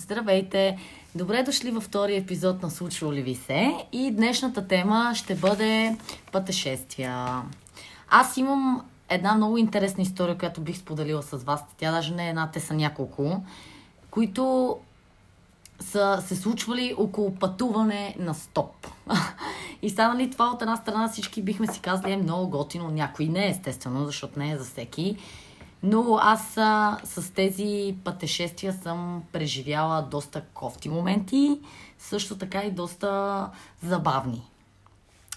Здравейте! Добре дошли във втория епизод на Случва ли ви се? И днешната тема ще бъде пътешествия. Аз имам една много интересна история, която бих споделила с вас. Тя даже не е една, те са няколко, които са се случвали около пътуване на стоп. И станали това от една страна всички бихме си казали е много готино, някой не естествено, защото не е за всеки. Но аз а, с тези пътешествия съм преживяла доста кофти моменти, също така и доста забавни.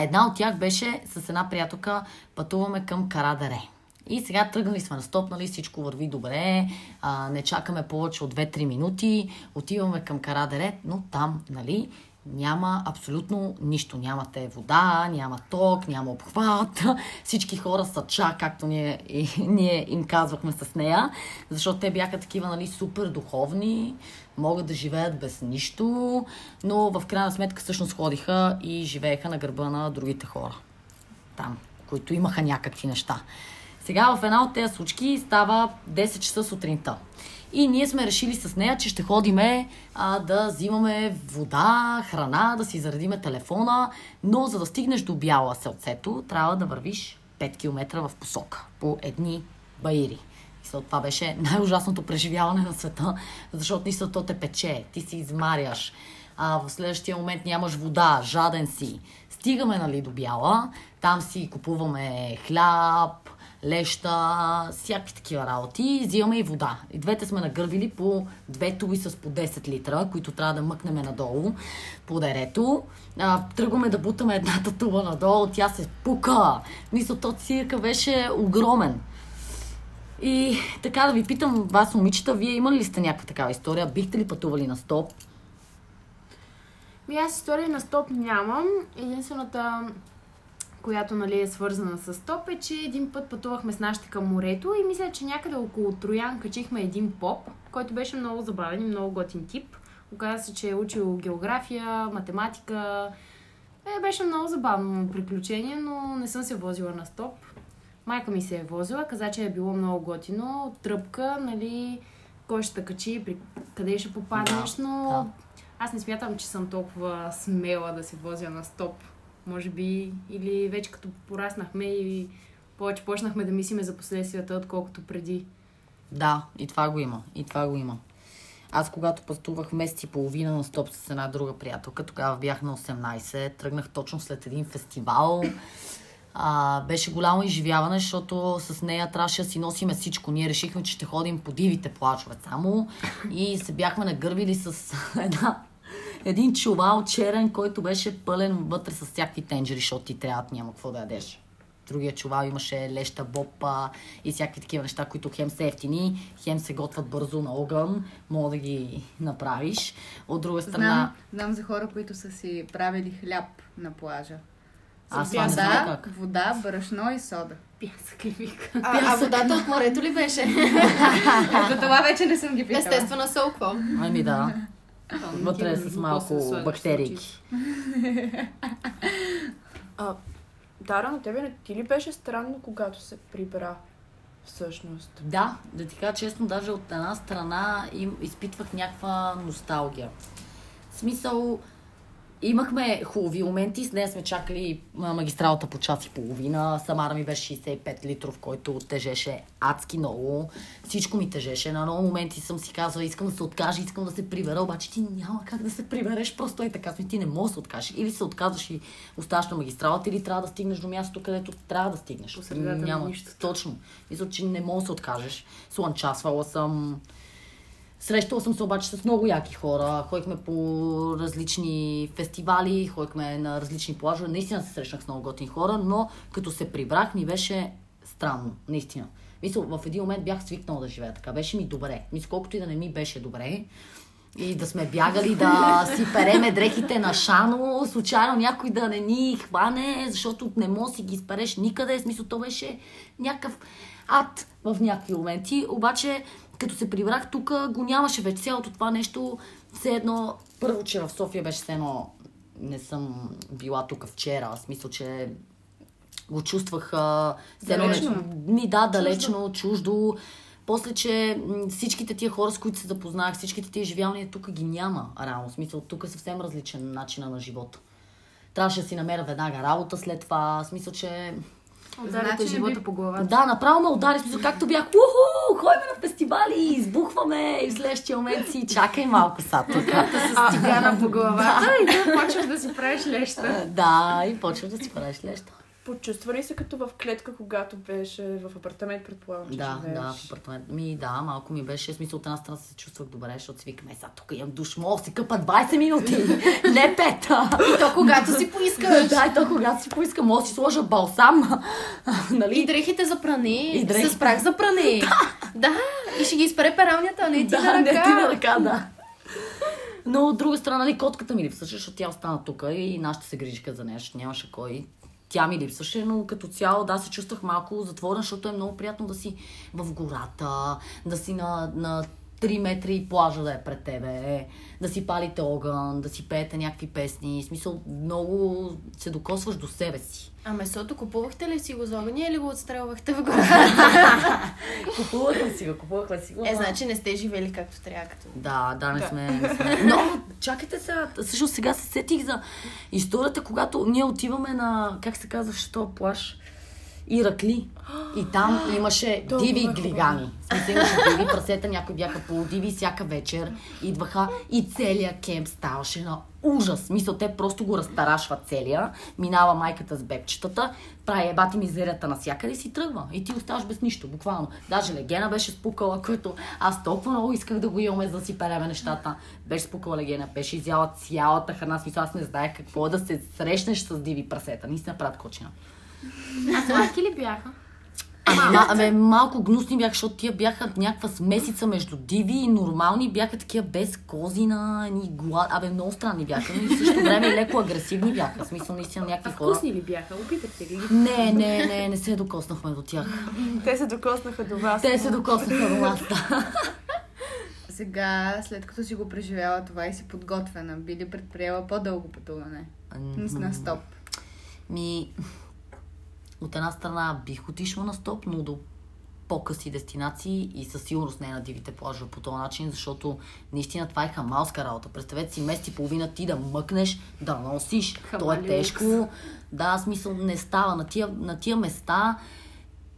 Една от тях беше с една приятелка пътуваме към Карадаре. И сега тръгнали сме на стоп, нали, всичко върви добре, а, не чакаме повече от 2-3 минути, отиваме към Карадаре, но там, нали, няма абсолютно нищо. Нямате вода, няма ток, няма обхват. Всички хора са ча, както ние, и, ние им казвахме с нея, защото те бяха такива нали, супер духовни, могат да живеят без нищо, но в крайна сметка всъщност ходиха и живееха на гърба на другите хора. Там, които имаха някакви неща. Сега в една от тези случки става 10 часа сутринта. И ние сме решили с нея, че ще ходиме а, да взимаме вода, храна, да си заредиме телефона, но за да стигнеш до бяла селцето, трябва да вървиш 5 км в посока по едни баири. И това беше най-ужасното преживяване на света, защото наистина то те пече, ти си измаряш, а в следващия момент нямаш вода, жаден си. Стигаме нали, до бяла, там си купуваме хляб, леща, всякакви такива работи. Взимаме и вода. И двете сме нагърбили по две туби с по 10 литра, които трябва да мъкнем надолу по дерето. А, тръгваме да бутаме едната туба надолу, тя се пука. Мисля, то цирка беше огромен. И така да ви питам вас, момичета, вие имали ли сте някаква такава история? Бихте ли пътували на стоп? Ми аз история на стоп нямам. Единствената която нали, е свързана с топ, е, че един път пътувахме с нашите към морето и мисля, че някъде около Троян качихме един поп, който беше много забавен и много готин тип. Оказа се, че е учил география, математика. Е, беше много забавно приключение, но не съм се возила на стоп. Майка ми се е возила, каза, че е било много готино. Тръпка, нали, кой ще качи, при къде ще попаднеш, но да. аз не смятам, че съм толкова смела да се возя на стоп може би, или вече като пораснахме и повече почнахме да мислиме за последствията, отколкото преди. Да, и това го има. И това го има. Аз когато пътувах месец и половина на стоп с една друга приятелка, тогава бях на 18, тръгнах точно след един фестивал. А, беше голямо изживяване, защото с нея трябваше да си носиме всичко. Ние решихме, че ще ходим по дивите плачове само и се бяхме нагърбили с една един чувал черен, който беше пълен вътре с всякакви тенджери, защото ти трябва, няма какво да ядеш. Другия чувал имаше леща, бопа и всякакви такива неща, които хем са ефтини, хем се готвят бързо на огън, мога да ги направиш. От друга страна... Знам, знам за хора, които са си правили хляб на плажа. Аз това вода, как. вода, брашно и сода. Пясък ли вика? А, а водата от морето ли беше? За това вече не съм ги питала. Естествено сол, какво? Ами да. Вътре е с малко бактерии. Дара, на тебе не ти ли беше странно, когато се прибра всъщност? Да, да ти кажа честно, даже от една страна им изпитвах някаква носталгия. В смисъл, Имахме хубави моменти, с нея сме чакали магистралата по час и половина. Самара ми беше 65 литров, който тежеше адски много. Всичко ми тежеше. На много моменти съм си казвала, искам да се откажа, искам да се прибера, обаче ти няма как да се прибереш, просто е така. Ти не можеш да се откажеш. Или се отказваш и оставаш на магистралата, или трябва да стигнеш до мястото, където трябва да стигнеш. Няма. Нищо. Точно. Мисля, че не мога да се откажеш. Слънчасвала съм Срещала съм се обаче с много яки хора. Ходихме по различни фестивали, ходихме на различни плажове. Наистина се срещнах с много готини хора, но като се прибрах ми беше странно. Наистина. Мисля, в един момент бях свикнала да живея така. Беше ми добре. Мисля, колкото и да не ми беше добре, и да сме бягали да си переме дрехите на шано, случайно някой да не ни хване, защото не може да си ги изпереш никъде. Смисъл, то беше някакъв ад в някакви моменти. Обаче като се прибрах тук, го нямаше вече цялото това нещо. Все едно, първо, че в София беше все едно, не съм била тук вчера, в смисъл, че го чувствах далечно. Ми да, далечно, чуждо. чуждо После, че всичките тия хора, с които се запознах, всичките тия живялния тук ги няма, реално. Смисъл, тук е съвсем различен начина на живота. Трябваше да си намеря веднага работа след това. Смисъл, че Ударите Значи живота би- по главата. да, направо ме удари, смисъл, както бях, уху, ходим на фестивали, избухваме и в следващия момент си, чакай малко са тук. С тигана по главата и да почваш да си правиш леща. да, и почваш да си правиш леща. Почувства ли се като в клетка, когато беше в апартамент, предполагам, че Да, живееш? да, в апартамент. Ми, да, малко ми беше, в смисъл от една страна се чувствах добре, защото си викаме, сега тук имам душ, мога си къпа 20 минути, не 5. И то когато си поискаш. да, и то когато си поискам, мога да си сложа балсам, И нали? дрехите за пране. И дрехите. С прах за пране. да. И ще ги изпере пералнята, а не ти да, на не ти на ръка. ръка, да. Но от друга страна, нали, котката ми липсваше, защото тя остана тук и нашите се грижиха за нея, защото нямаше кой. Тя ми липсваше, но като цяло, да, се чувствах малко затворена, защото е много приятно да си в гората, да си на, на 3 метра и плажа да е пред тебе, да си палите огън, да си пеете някакви песни. В смисъл, много се докосваш до себе си. А месото купувахте ли си го за огъня или го отстрелвахте в гората? Купувахме си го, купувахме си го. Е, значи не сте живели както трябва. Като... Да, да, не сме. Не сме. Но, чакайте сега. Всъщност сега се сетих за историята, когато ние отиваме на, как се казваше, то плаш? Иракли. И там имаше диви глигани. Смисъл имаше диви прасета, някои бяха полудиви, всяка вечер идваха и целият кемп ставаше на ужас. Мисъл, те просто го разтарашват целия. Минава майката с бебчетата, прави ебати мизерията навсякъде и си тръгва. И ти оставаш без нищо, буквално. Даже легена беше спукала, което аз толкова много исках да го имаме, за да си переме нещата. Беше спукала легена, беше изяла цялата храна. Смисъл, аз не знаех какво да се срещнеш с диви прасета. Наистина правят кочина. А сладки ли бяха? Ами, ма, абе, малко гнусни бяха, защото тия бяха някаква смесица между диви и нормални, бяха такива без козина, ни глад... Абе, много странни бяха, но и в същото време леко агресивни бяха. В смисъл, наистина А някакви хора. вкусни ли бяха? Опитахте ли? Не, не, не, не се докоснахме до тях. Те се докоснаха до вас. Те се докоснаха до да. Сега, след като си го преживяла това и си подготвена, би ли предприела по-дълго пътуване? На стоп. Ми, от една страна бих отишла на стоп, но до по-къси дестинации и със сигурност не на дивите плажове по този начин, защото наистина това е хамалска работа. Представете си месец и половина ти да мъкнеш, да носиш. То е Хамали тежко. Да, смисъл не става. На тия, на тия места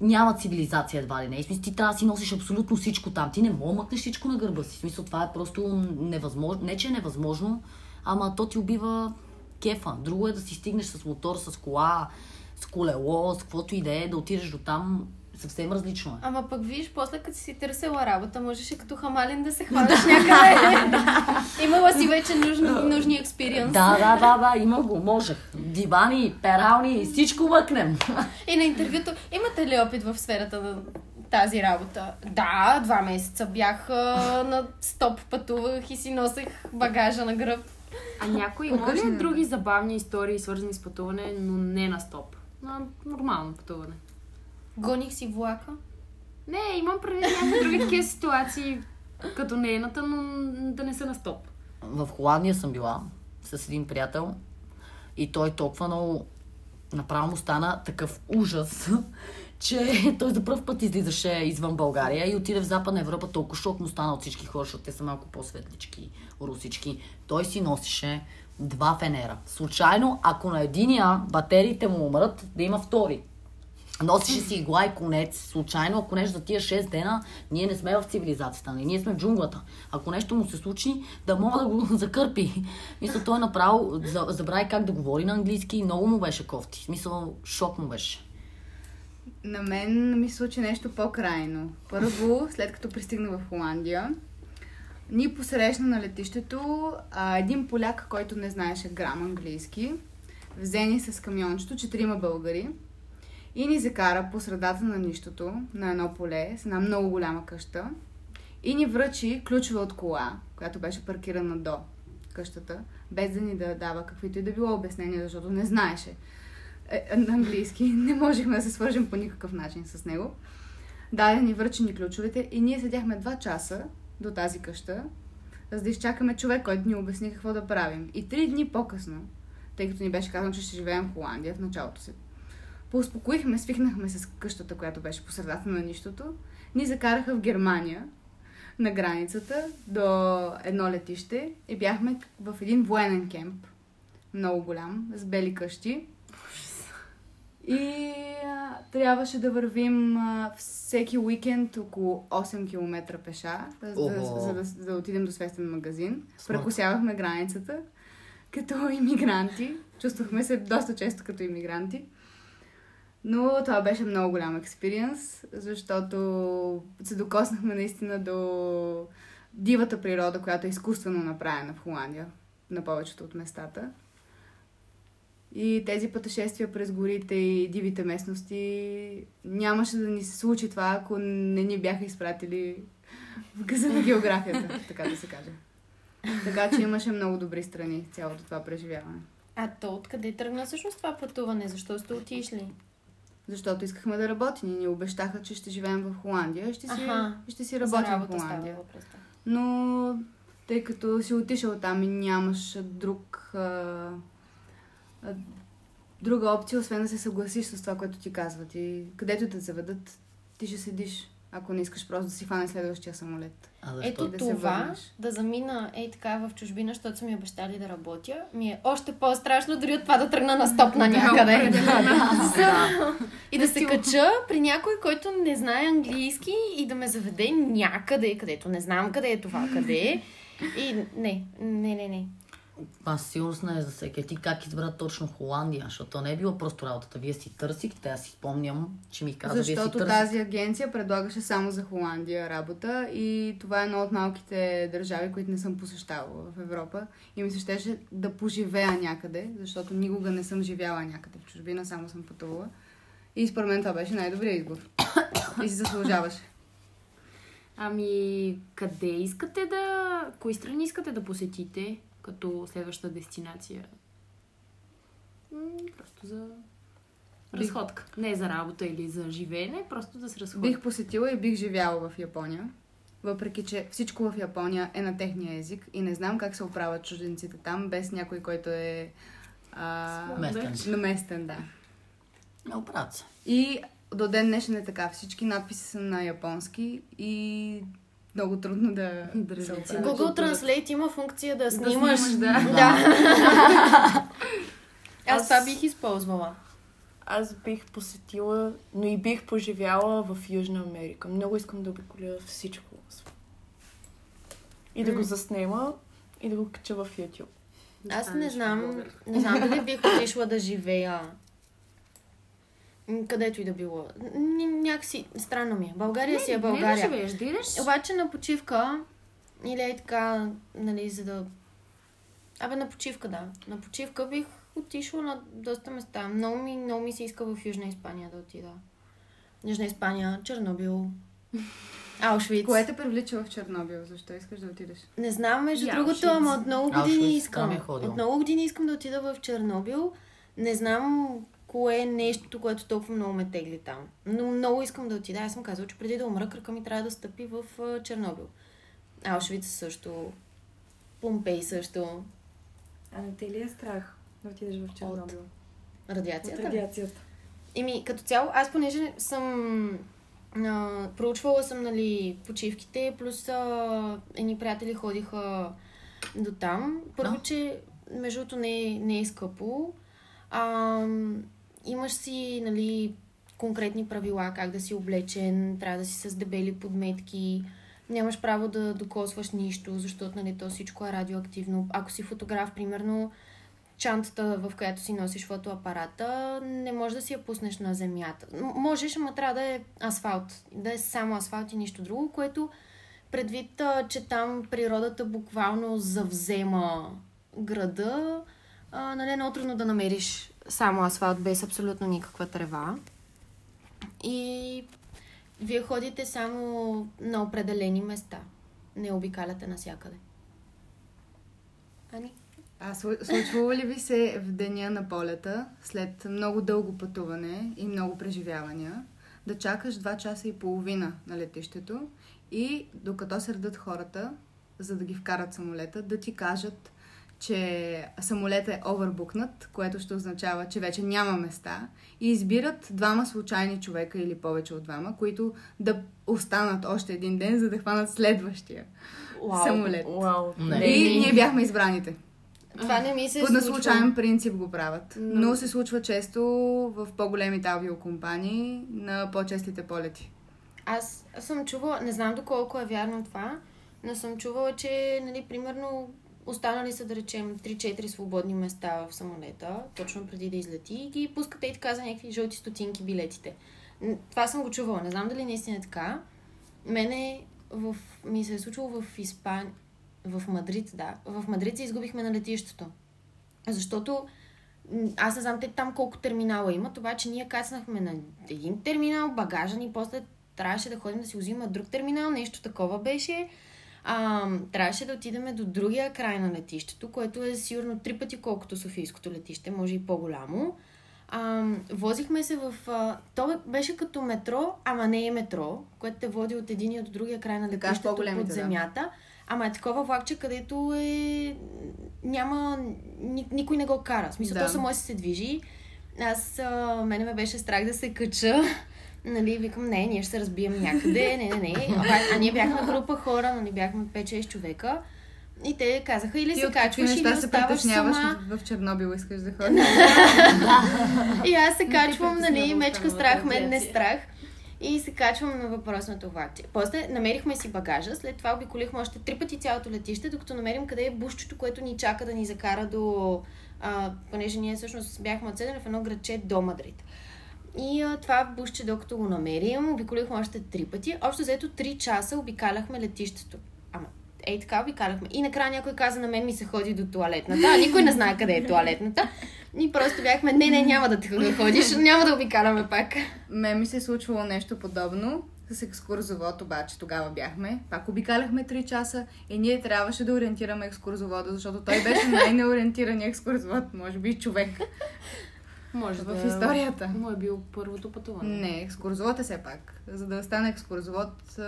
няма цивилизация едва ли не. И смисъл, ти трябва да си носиш абсолютно всичко там. Ти не мога да мъкнеш всичко на гърба си. В смисъл, това е просто невъзможно. Не, че е невъзможно, ама то ти убива кефа. Друго е да си стигнеш с мотор, с кола, с колело, с каквото и да е, да отидеш до там. Съвсем различно е. Ама пък виж, после като си търсила работа, можеше като хамален да се хванеш някъде. Имала си вече нужни, нужни експириенс. Да, да, да, да, има го, можех. Дивани, перални, всичко мъкнем. И на интервюто, имате ли опит в сферата на тази работа? Да, два месеца бях на стоп, пътувах и си носех багажа на гръб. А някой има Покажи ли други забавни истории, свързани с пътуване, но не на стоп? На нормално пътуване. Гоних си влака. Не, имам предвид някакви други такива ситуации, като нейната, но да не са на стоп. В Холандия съм била с един приятел и той толкова много направо му стана такъв ужас, че той за първ път излизаше извън България и отиде в Западна Европа. Толкова шок му стана от всички хора, защото те са малко по-светлички, русички. Той си носеше два фенера. Случайно, ако на единия батериите му умрат, да има втори. Носеше си игла и конец. Случайно, ако нещо за тия 6 дена, ние не сме в цивилизацията, нали? ние сме в джунглата. Ако нещо му се случи, да мога да го закърпи. Мисля, той направо за- забрави как да говори на английски и много му беше кофти. Смисъл, шок му беше. На мен ми се случи нещо по-крайно. Първо, след като пристигнах в Холандия, ни посрещна на летището а, един поляк, който не знаеше грам английски. Взе ни с камиончето, четирима българи и ни закара по средата на нищото, на едно поле, с една много голяма къща и ни връчи ключове от кола, която беше паркирана до къщата, без да ни да дава каквито и да било обяснения, защото не знаеше е, на английски. Не можехме да се свържем по никакъв начин с него. Даде ни връчи ни ключовете и ние седяхме два часа до тази къща, за да изчакаме човек, който ни обясни какво да правим. И три дни по-късно, тъй като ни беше казано, че ще живеем в Холандия в началото си, поуспокоихме, свихнахме се с къщата, която беше по средата на нищото, ни закараха в Германия на границата до едно летище и бяхме в един военен кемп, много голям, с бели къщи. И трябваше да вървим а, всеки уикенд около 8 км пеша, за да, за да, за да отидем до свестен магазин. Смърт. Прекусявахме границата като иммигранти. Чувствахме се доста често като иммигранти. Но това беше много голям експириенс, защото се докоснахме наистина до дивата природа, която е изкуствено направена в Холандия, на повечето от местата. И тези пътешествия през горите и дивите местности нямаше да ни се случи това, ако не ни бяха изпратили в гъза на географията, така да се каже. Така че имаше много добри страни цялото това преживяване. А то откъде тръгна всъщност това пътуване? Защо сте отишли? Защото искахме да работим ни обещаха, че ще живеем в Холандия ще си, Аха. ще си работим в Холандия. Но тъй като си отишъл там и нямаш друг, а, друга опция, освен да се съгласиш с това, което ти казват. И където да те заведат, ти ще седиш, ако не искаш просто да си хване следващия самолет. А защо? Ето да се това, върнеш. да замина ей така в чужбина, защото са ми обещали да работя, ми е още по-страшно дори от това да тръгна на стоп на някъде. Да. И да се кача при някой, който не знае английски и да ме заведе някъде, където не знам къде е това, къде е. И не, не, не, не. Аз сигурно не е за всеки. Ти как избра точно Холандия? Защото не е било просто работата. Вие си търсихте, аз си спомням, че ми каза, вие си Защото търсихте. тази агенция предлагаше само за Холандия работа и това е едно от малките държави, които не съм посещавала в Европа. И ми се щеше да поживея някъде, защото никога не съм живяла някъде в чужбина, само съм пътувала. И според мен това беше най-добрият избор. И си заслужаваше. Ами, къде искате да... Кои страни искате да посетите като следваща дестинация? М, просто за разходка. Не за работа или за живеене, просто да се разходи. Бих посетила и бих живяла в Япония. Въпреки, че всичко в Япония е на техния език и не знам как се оправят чужденците там, без някой, който е а, Местен. наместен, да. Не оправят се. И до ден днешен е така. Всички надписи са на японски и много трудно да, Да се. Google Translate има функция да Да снимаш. снимаш, да. да. Аз това бих използвала. Аз бих посетила, но и бих поживяла в Южна Америка. Много искам да обиколя всичко. И да го заснема и да го кача в YouTube. Аз не знам, не знам дали бих отишла да живея където и да било. Някакси странно ми е. България си е Не да България. живееш, да идеш. Обаче на почивка, или е така, нали, за да... Абе, на почивка, да. На почивка бих отишла на доста места. Много ми, много ми се иска в Южна Испания да отида. Южна Испания, Чернобил, Аушвиц. Кое те привлича в Чернобил? Защо искаш да отидеш? Не знам, между другото, ама от много години Аушвиц, искам. там е. От много години искам да отида в Чернобил. Не знам кое е нещото, което толкова много ме тегли там. Но много искам да отида. Аз съм казала, че преди да умра, кръка ми трябва да стъпи в а, Чернобил. Аушвиц също. Помпей също. А не те ли е страх да отидеш в Чернобил? Радиацията. радиацията. Еми, като цяло, аз понеже съм а, проучвала съм, нали, почивките, плюс а, едни приятели ходиха до там. Първо, Да. че между другото не, е- не е скъпо. А, имаш си, нали, конкретни правила, как да си облечен, трябва да си с дебели подметки, нямаш право да докосваш нищо, защото, нали, то всичко е радиоактивно. Ако си фотограф, примерно, чантата, в която си носиш фотоапарата, не можеш да си я пуснеш на земята. Можеш, ама трябва да е асфалт. Да е само асфалт и нищо друго, което предвид, че там природата буквално завзема града, а, нали, е трудно да намериш само асфалт без абсолютно никаква трева. И вие ходите само на определени места. Не обикаляте навсякъде. Ани? А слу- случвало ли ви се в деня на полета, след много дълго пътуване и много преживявания, да чакаш 2 часа и половина на летището и докато се редат хората, за да ги вкарат самолета, да ти кажат, че самолетът е овербукнат, което ще означава, че вече няма места и избират двама случайни човека или повече от двама, които да останат още един ден, за да хванат следващия Уау, самолет. Уау. Не. И ние бяхме избраните. Това не ми се По на случайен принцип го правят. Но- Но се случва често в по-големите авиокомпании на по-честите полети. Аз съм чувала, не знам доколко е вярно това, но съм чувала, че, нали, примерно, останали са, да речем, 3-4 свободни места в самолета, точно преди да излети, и ги пускате и така за някакви жълти стотинки билетите. Това съм го чувала. Не знам дали наистина е така. Мене в, ми се е случило в Испания, в Мадрид, да. В Мадрид се изгубихме на летището. Защото аз не знам те там колко терминала имат, обаче ние кацнахме на един терминал, багажа ни, после трябваше да ходим да си взимаме друг терминал, нещо такова беше. А, трябваше да отидем до другия край на летището, което е сигурно три пъти колкото Софийското летище, може и по-голямо. А, возихме се в... А, то бе- беше като метро, ама не е метро, което те води от един и от другия край на летището под да. земята. Ама е такова влакче, където е... Няма... Ни, никой не го кара. В смисъл, Да. то само се движи. Аз... А, мене ме беше страх да се кача. Нали, викам, не, ние ще се разбием някъде, не, не, не. А, а ние бяхме група хора, нали, бяхме 5-6 човека. И те казаха, или Ти се качваш, или се оставаш притесняваш сама. в Чернобил, искаш да ходиш? И аз се качвам, нали, мечка страх, мен не страх. И се качвам на въпросното влакче. После намерихме си багажа, след това обиколихме още три пъти цялото летище, докато намерим къде е бушчето, което ни чака да ни закара до... А, понеже ние всъщност бяхме отседнали в едно градче до Мадрид. И а, това бушче, докато го намерим, обиколихме още три пъти. Общо взето три часа обикаляхме летището. Ама, ей така обикаляхме. И накрая някой каза, на мен ми се ходи до туалетната, а никой не знае къде е туалетната. И просто бяхме, не, не, няма да те ходиш, няма да обикаляме пак. Ме ми се е случвало нещо подобно. С екскурзовод обаче тогава бяхме. Пак обикаляхме 3 часа и ние трябваше да ориентираме екскурзовода, защото той беше най-неориентираният екскурзовод, може би човек Може в да историята. му е бил първото пътуване. Не, екскурзовод е все пак. За да стане екскурзовод,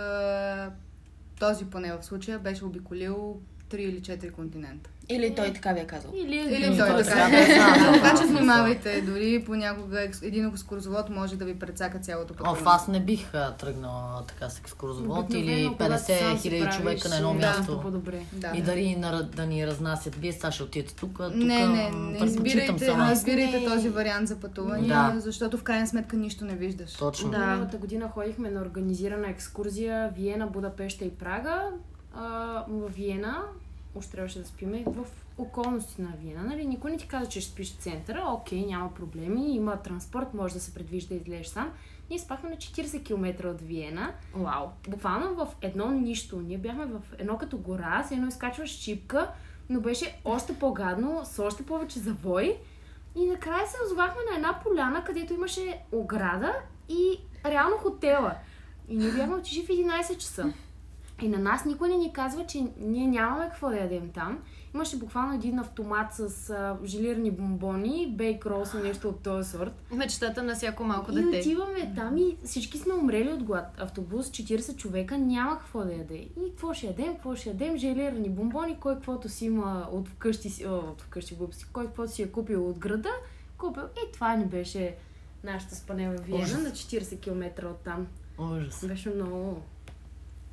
този поне в случая беше обиколил 3 или 4 континента. Или той така ви е казал. Или, Или той той така. да е знам, Така да, че да, внимавайте, дори понякога един екскурзовод може да ви прецака цялото пътуване. Оф, аз не бих тръгнала така с екскурзовод или Обикновено, когато сам 50 си хиляди човека на едно да, място. по-добре. Да. И дали на- да ни разнасят. Вие сега ще отидете тук, тук Не, не, не избирайте, сама. не избирайте този вариант за пътуване, Да. защото в крайна сметка нищо не виждаш. Точно. Да. Миналата година ходихме на организирана екскурзия Виена, Будапеща и Прага. А, в Виена, още трябваше да спиме в околности на Виена. Нали? Никой не ти каза, че ще спиш в центъра. Окей, няма проблеми. Има транспорт, може да се предвижда да излезеш сам. Ние спахме на 40 км от Виена. Вау. Буквално в едно нищо. Ние бяхме в едно като гора, с едно изкачваш шипка, но беше още по-гадно, с още повече завой. И накрая се озовахме на една поляна, където имаше ограда и реално хотела. И ние бяхме отишли в 11 часа. И на нас никой не ни казва, че ние нямаме какво да ядем там. Имаше буквално един автомат с а, желирани бомбони, бейк ролс и нещо от този сорт. Мечтата на всяко малко И дете. отиваме там и всички сме умрели от глад. Автобус, 40 човека, няма какво да яде. И какво ще ядем, какво ще ядем, желирани бомбони, кой каквото си има от вкъщи, си, о, от вкъщи глупости, кой каквото си е купил от града, купил. И това ни беше нашата спане в Виена Ужас. на 40 км от там. Ужас. Беше много.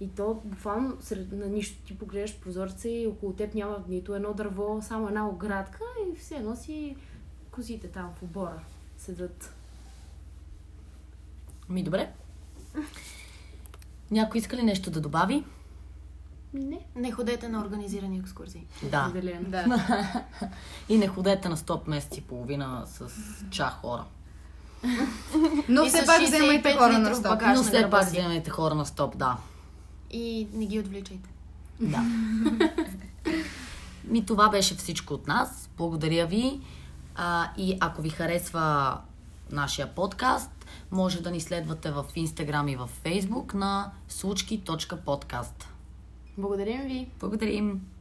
И то буквално сред, на нищо ти погледаш прозорца и около теб няма нито едно дърво, само една оградка и все едно си козите там в обора седат. Ми добре. Някой иска ли нещо да добави? Не. Не ходете на организирани екскурзии. Да. Определено. Да. И не ходете на стоп месец и половина с ча хора. Но И все пак 65 вземайте хора на стоп. Но все пак вземайте хора на стоп, да. И не ги отвличайте. Да. Ми това беше всичко от нас. Благодаря ви. А, и ако ви харесва нашия подкаст, може да ни следвате в Instagram и в Facebook на случки.подкаст. Благодарим ви. Благодарим!